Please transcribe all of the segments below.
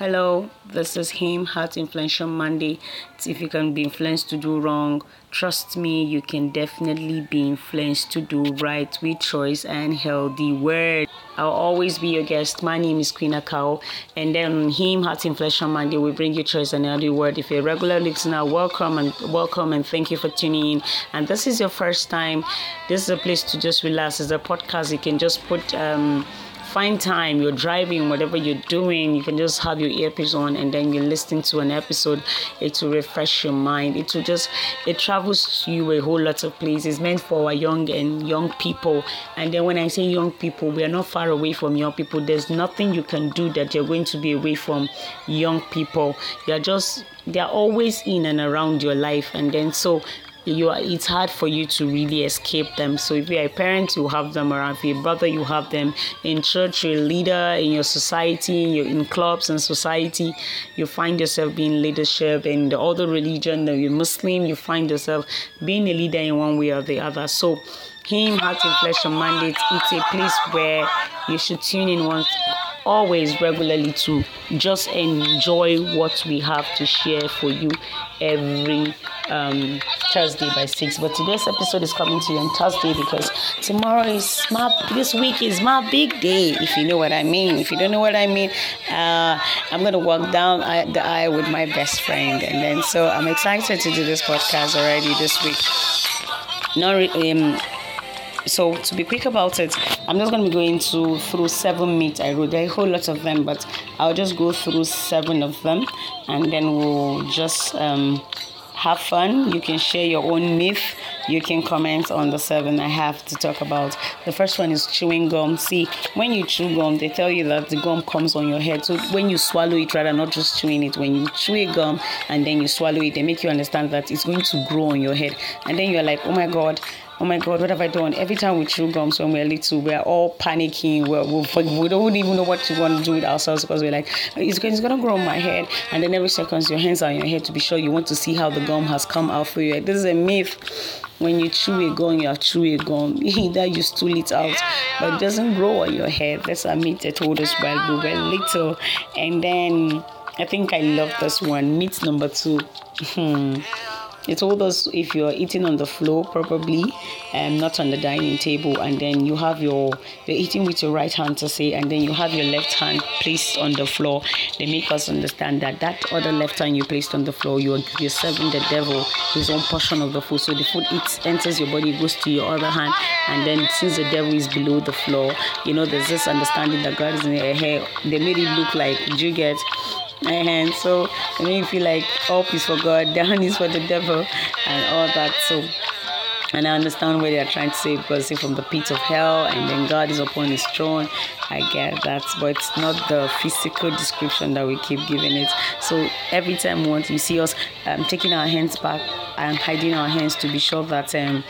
Hello, this is him, Heart Influential Mandate. If you can be influenced to do wrong, trust me, you can definitely be influenced to do right with choice and healthy word. I'll always be your guest. My name is Queen Akao, and then him, Heart Influential Mandate, we bring you choice and healthy word. If you're a regular listener, welcome and welcome and thank you for tuning in. And this is your first time, this is a place to just relax. It's a podcast. You can just put um find time you're driving whatever you're doing you can just have your earpiece on and then you're listening to an episode. It will refresh your mind. It will just it travels you a whole lot of places. Meant for our young and young people. And then when i say young people we are not far away from young people. There's nothing you can do that you're going to be away from young people. You're just they're always in and around your life. And then so you are it's hard for you to really escape them. So if you're a parent you have them around. If you're a brother you have them in church you're a leader in your society you're in clubs and society. You find yourself being leadership in the other religion that you're muslim. You find yourself being a leader in one way or the other. So him heart and flesh and mandate it's a place where you should tune in once always regularly to just enjoy what we have to share for you every um, Thursday by 6. But today's episode is coming to you on Thursday because tomorrow is my, this week is my big day, if you know what I mean. If you don't know what I mean, uh, I'm going to walk down the aisle with my best friend. And then, so I'm excited to do this podcast already this week. Not um, so to be quick about it i'm just going to be going to through seven myths i wrote there are a whole lot of them but i'll just go through seven of them and then we'll just um, have fun. You can share your own myth. You can comment on the seven I have to talk about. The first one is chewing gum. See, when you chew gum, they tell you that the gum comes on your head. So when you swallow it, rather not just chewing it, when you chew a gum and then you swallow it, they make you understand that it's going to grow on your head. And then you're like, oh my God, oh my god, what have I done? Every time we chew gums when we're little, we're all panicking. We're, we're, we don't even know what to want to do with ourselves because we're like, it's going, it's going to grow on my head. And then every second, your hands are on your head to be sure you want to see how the gum has come out for you. This is a myth. When you chew a gum, you have chew a gum. Either you stool it out, but it doesn't grow on your head. That's a myth they told us while we were little. And then I think I love this one. Myth number two. Hmm. They told us if you're eating on the floor, probably um, not on the dining table, and then you have your you're eating with your right hand to say, and then you have your left hand placed on the floor. They make us understand that that other left hand you placed on the floor, you're you're serving the devil his own portion of the food. So the food it enters your body, goes to your other hand, and then since the devil is below the floor, you know there's this understanding that God is in your hair. They made it look like you get and so I mean, feel like up is for God, down is for the devil, and all that. So, and I understand what they are trying to say because say from the pit of hell, and then God is upon His throne. I get that, but it's not the physical description that we keep giving it. So every time once you see us um, taking our hands back and hiding our hands to be sure that um,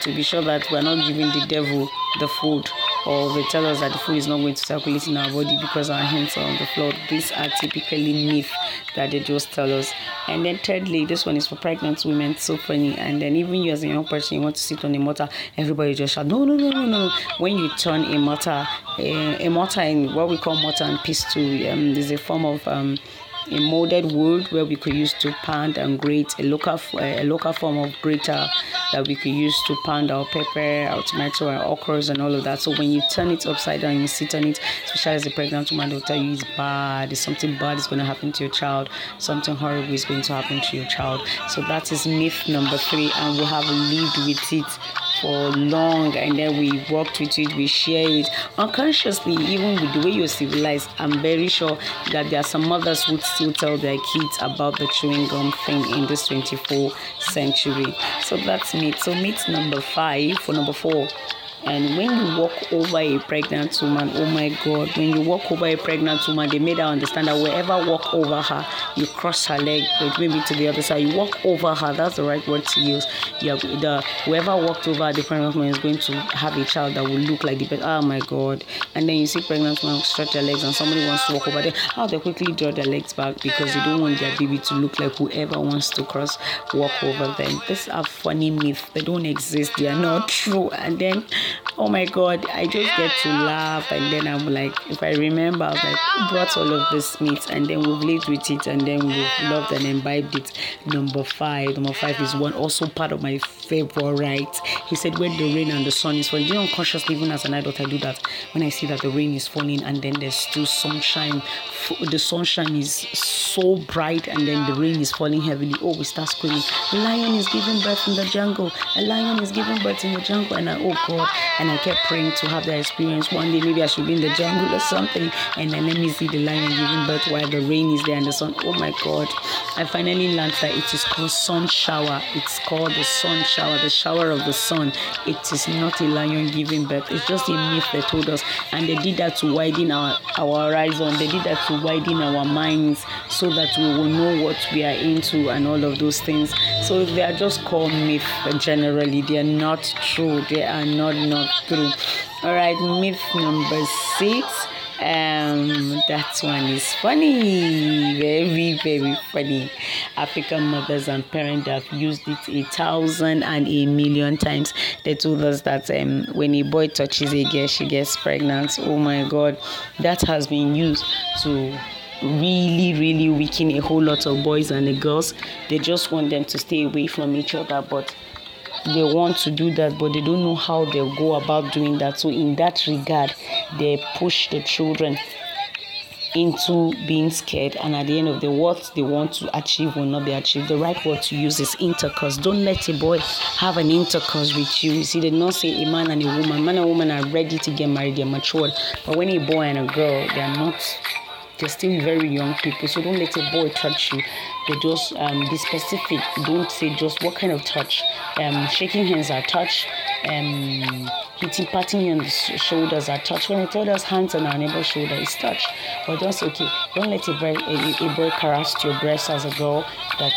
to be sure that we're not giving the devil the food or they tell us that the food is not going to circulate in our body because our hands are on the floor. These are typically myths that they just tell us. And then thirdly, this one is for pregnant women. so funny. And then even you as a young person, you want to sit on a mortar, everybody just shout, no, no, no, no, no. When you turn a mortar, a, a mortar in what we call mortar and pestle, um, is a form of um, a molded wood where we could use to pound and grate a local eh, a local form of grater that we could use to pound our pepper, our tomato, our okras, and all of that. So when you turn it upside down, and you sit on it, especially as a pregnant woman, they'll tell you it's bad, it's something bad is going to happen to your child, something horrible is going to happen to your child. So that is myth number three, and we have lived with it for long and then we worked with it, we share it unconsciously, even with the way you're civilized. I'm very sure that there are some mothers who still tell their kids about the chewing gum thing in this 24th century. So that's myth. So myth number five for number four and when you walk over a pregnant woman, oh my God, when you walk over a pregnant woman, they made her understand that wherever walk over her, you cross her leg, maybe to the other side, you walk over her. That's the right word to use. Yeah, the whoever walked over the pregnant woman is going to have a child that will look like the bed. Oh my God! And then you see pregnant woman stretch their legs, and somebody wants to walk over there. How oh, they quickly draw their legs back because they don't want their baby to look like whoever wants to cross walk over them. These are funny myths. They don't exist. They are not true. And then oh my god, I just get to laugh and then I'm like, if I remember, I like, who brought all of this meat? And then we've lived with it and then we've loved and imbibed it. Number five, number five is one also part of my favorite. He said, when the rain and the sun is falling, you know, unconsciously, even as an adult, I do that. When I see that the rain is falling and then there's still sunshine, the sunshine is so bright and then the rain is falling heavily. Oh, we start screaming, a lion is giving birth in the jungle, a lion is giving birth in the jungle. And I, oh God, and I kept praying to have that experience. One day, maybe I should be in the jungle or something, and then let me see the lion giving birth while the rain is there and the sun. Oh my God. I finally learned that it is called sun shower. It's called the sun shower, the shower of the sun. It is not a lion giving birth. It's just a myth they told us. And they did that to widen our, our horizon. They did that to widen our minds so that we will know what we are into and all of those things. So they are just called myth generally. They are not true. They are not not true. All right, myth number six um that one is funny very very funny african mothers and parents have used it a thousand and a million times they told us that um when a boy touches a girl she gets pregnant oh my god that has been used to really really weaken a whole lot of boys and the girls. They just want them to stay away from each other but they want to do that but they don't know how they'll go about doing that. So in that regard they push the children into being scared and at the end of the what they want to achieve will not be achieved. The right word to use is intercourse. Don't let a boy have an intercourse with you. You see they not say a man and a woman. Man and woman are ready to get married. They're matured. But when a boy and a girl they are not they're still very young people so don't let a boy touch you. They just um, be specific. Don't say just what kind of touch. Um, shaking hands are touch. Um, hitting patting you on the shoulders. Are touch. When I tell us hands on our neighbor's shoulder is touch. But don't say okay. Don't let a boy a, a boy caress your breast as a girl that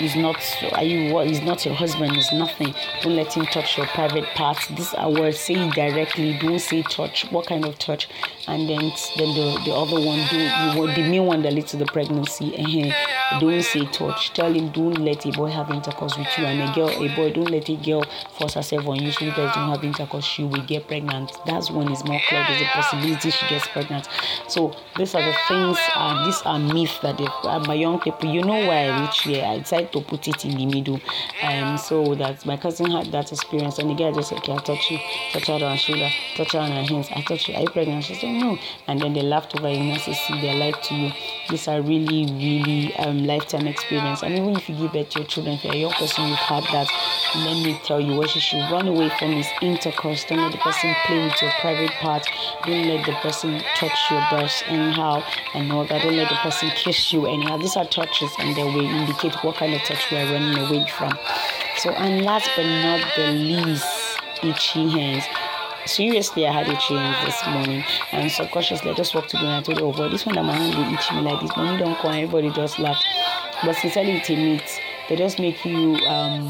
is not are you what is not your husband is nothing. Don't let him touch your private parts. These are words say it directly. Don't say touch. What kind of touch? And then then the, the other one do you the main one that leads to the pregnancy don't say touch. Tell him don't let a boy have intercourse with you. And a girl a boy don't let a girl force herself on you so you guys don't have intercourse she will get pregnant. That's one is more clear there's a possibility she gets pregnant. So these are the things uh, these are myths that they, uh, my young people you know why I reached here? I decided to put it in the middle. Um so that my cousin had that experience and the guy just said okay I'll touch you. Touch her on her shoulder touch her on her hands. I touch you. Are you pregnant? She said no. And then they laughed over it and said see they lied to you. These are really really um lifetime experience. And even if you give birth to your children if you're a young person you've had that let me tell you what you should run away from is intercourse don't let the person play with your private part don't let the person touch your breast anyhow and all that. Don't let the person kiss you anyhow. These are touches and they will indicate what kind of touch we are running away from. So and last but not the least itchy hands. Seriously i had itchy hands this morning and subconsciously i just walked to go and i told her oh boy this one that my hand dey itch me like this. Money don't come everybody just laughed. But sincerely it's a they just make you um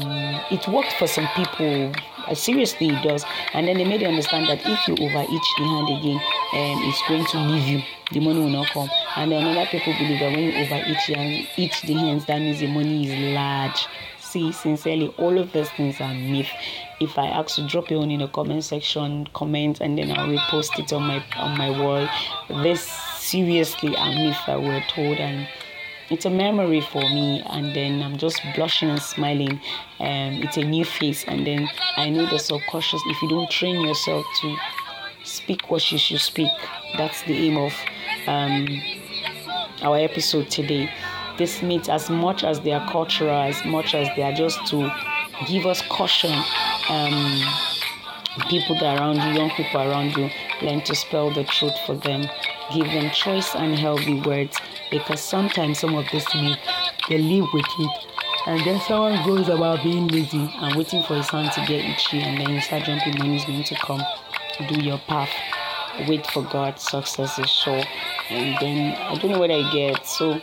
it worked for some people. Uh, seriously it does. And then they made you understand that if you over itch the hand again um it's going to leave you. The money will not come. And then other people believe that when you over itch and itch the hands that means the money is large. See sincerely all of those things are myth. If i ask you, drop it on in the comment section comment and then i'll repost it on my on my wall. This seriously are myth that we're told and it's a memory for me and then i'm just blushing and smiling. Um it's a new face and then i know the subconscious if you don't train yourself to speak what you should speak that's the aim of um our episode today. This means as much as they are cultural as much as they are just to give us caution um people that around you young people around you learn to spell the truth for them. Give them choice and healthy words because sometimes some of this myth they live with it. And then someone goes about being lazy and waiting for his hand to get itchy and then you start jumping when he's going to come do your path. Wait for god success is sure. And then i don't know what i get so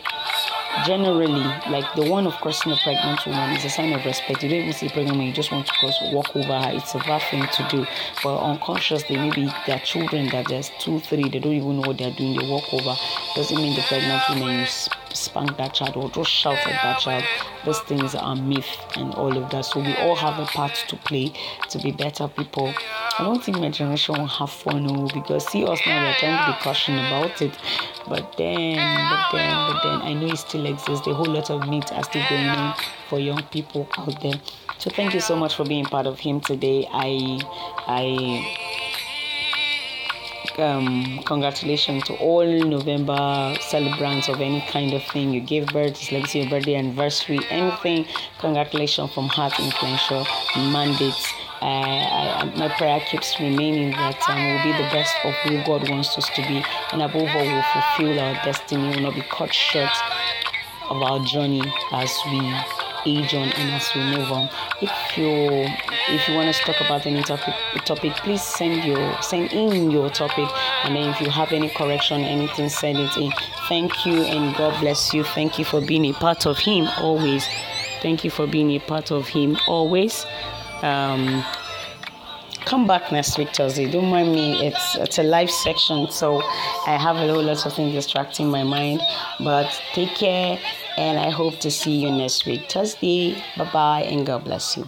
generally like the one of crossing a pregnant woman is a sign of respect. You don't even see pregnant woman you just want to cross walk over her. It's a bad thing to do. But unconsciously maybe their children that there's two three they don't even know what they're doing they walk over. Doesn't mean the pregnant woman you spank that child or just shout at that child. These things are myth and all of that. So we all have a part to play to be better people. I don't think my generation will have fun oh, because see us now we're trying to be caution about it. But then, but then, but then I know it still exists. A whole lot of myths are still going on for young people out there. So thank you so much for being part of him today. I I um, congratulations to all November celebrants of any kind of thing. You gave birth, it's like your birthday anniversary, anything. Congratulations from Heart Influential Mandates. Uh, I, my prayer keeps remaining that um, we'll be the best of who God wants us to be, and above all, we'll fulfill our destiny, We'll not be cut short of our journey as we age on and as we move on. If you if you want us to talk about any topic topic, please send your send in your topic and then if you have any correction, anything, send it in. Thank you and God bless you. Thank you for being a part of him always. Thank you for being a part of him always. Um, come back next week Thursday. Don't mind me. It's it's a live section, so I have a whole lot of things distracting my mind. But take care and I hope to see you next week, Thursday. Bye bye, and God bless you.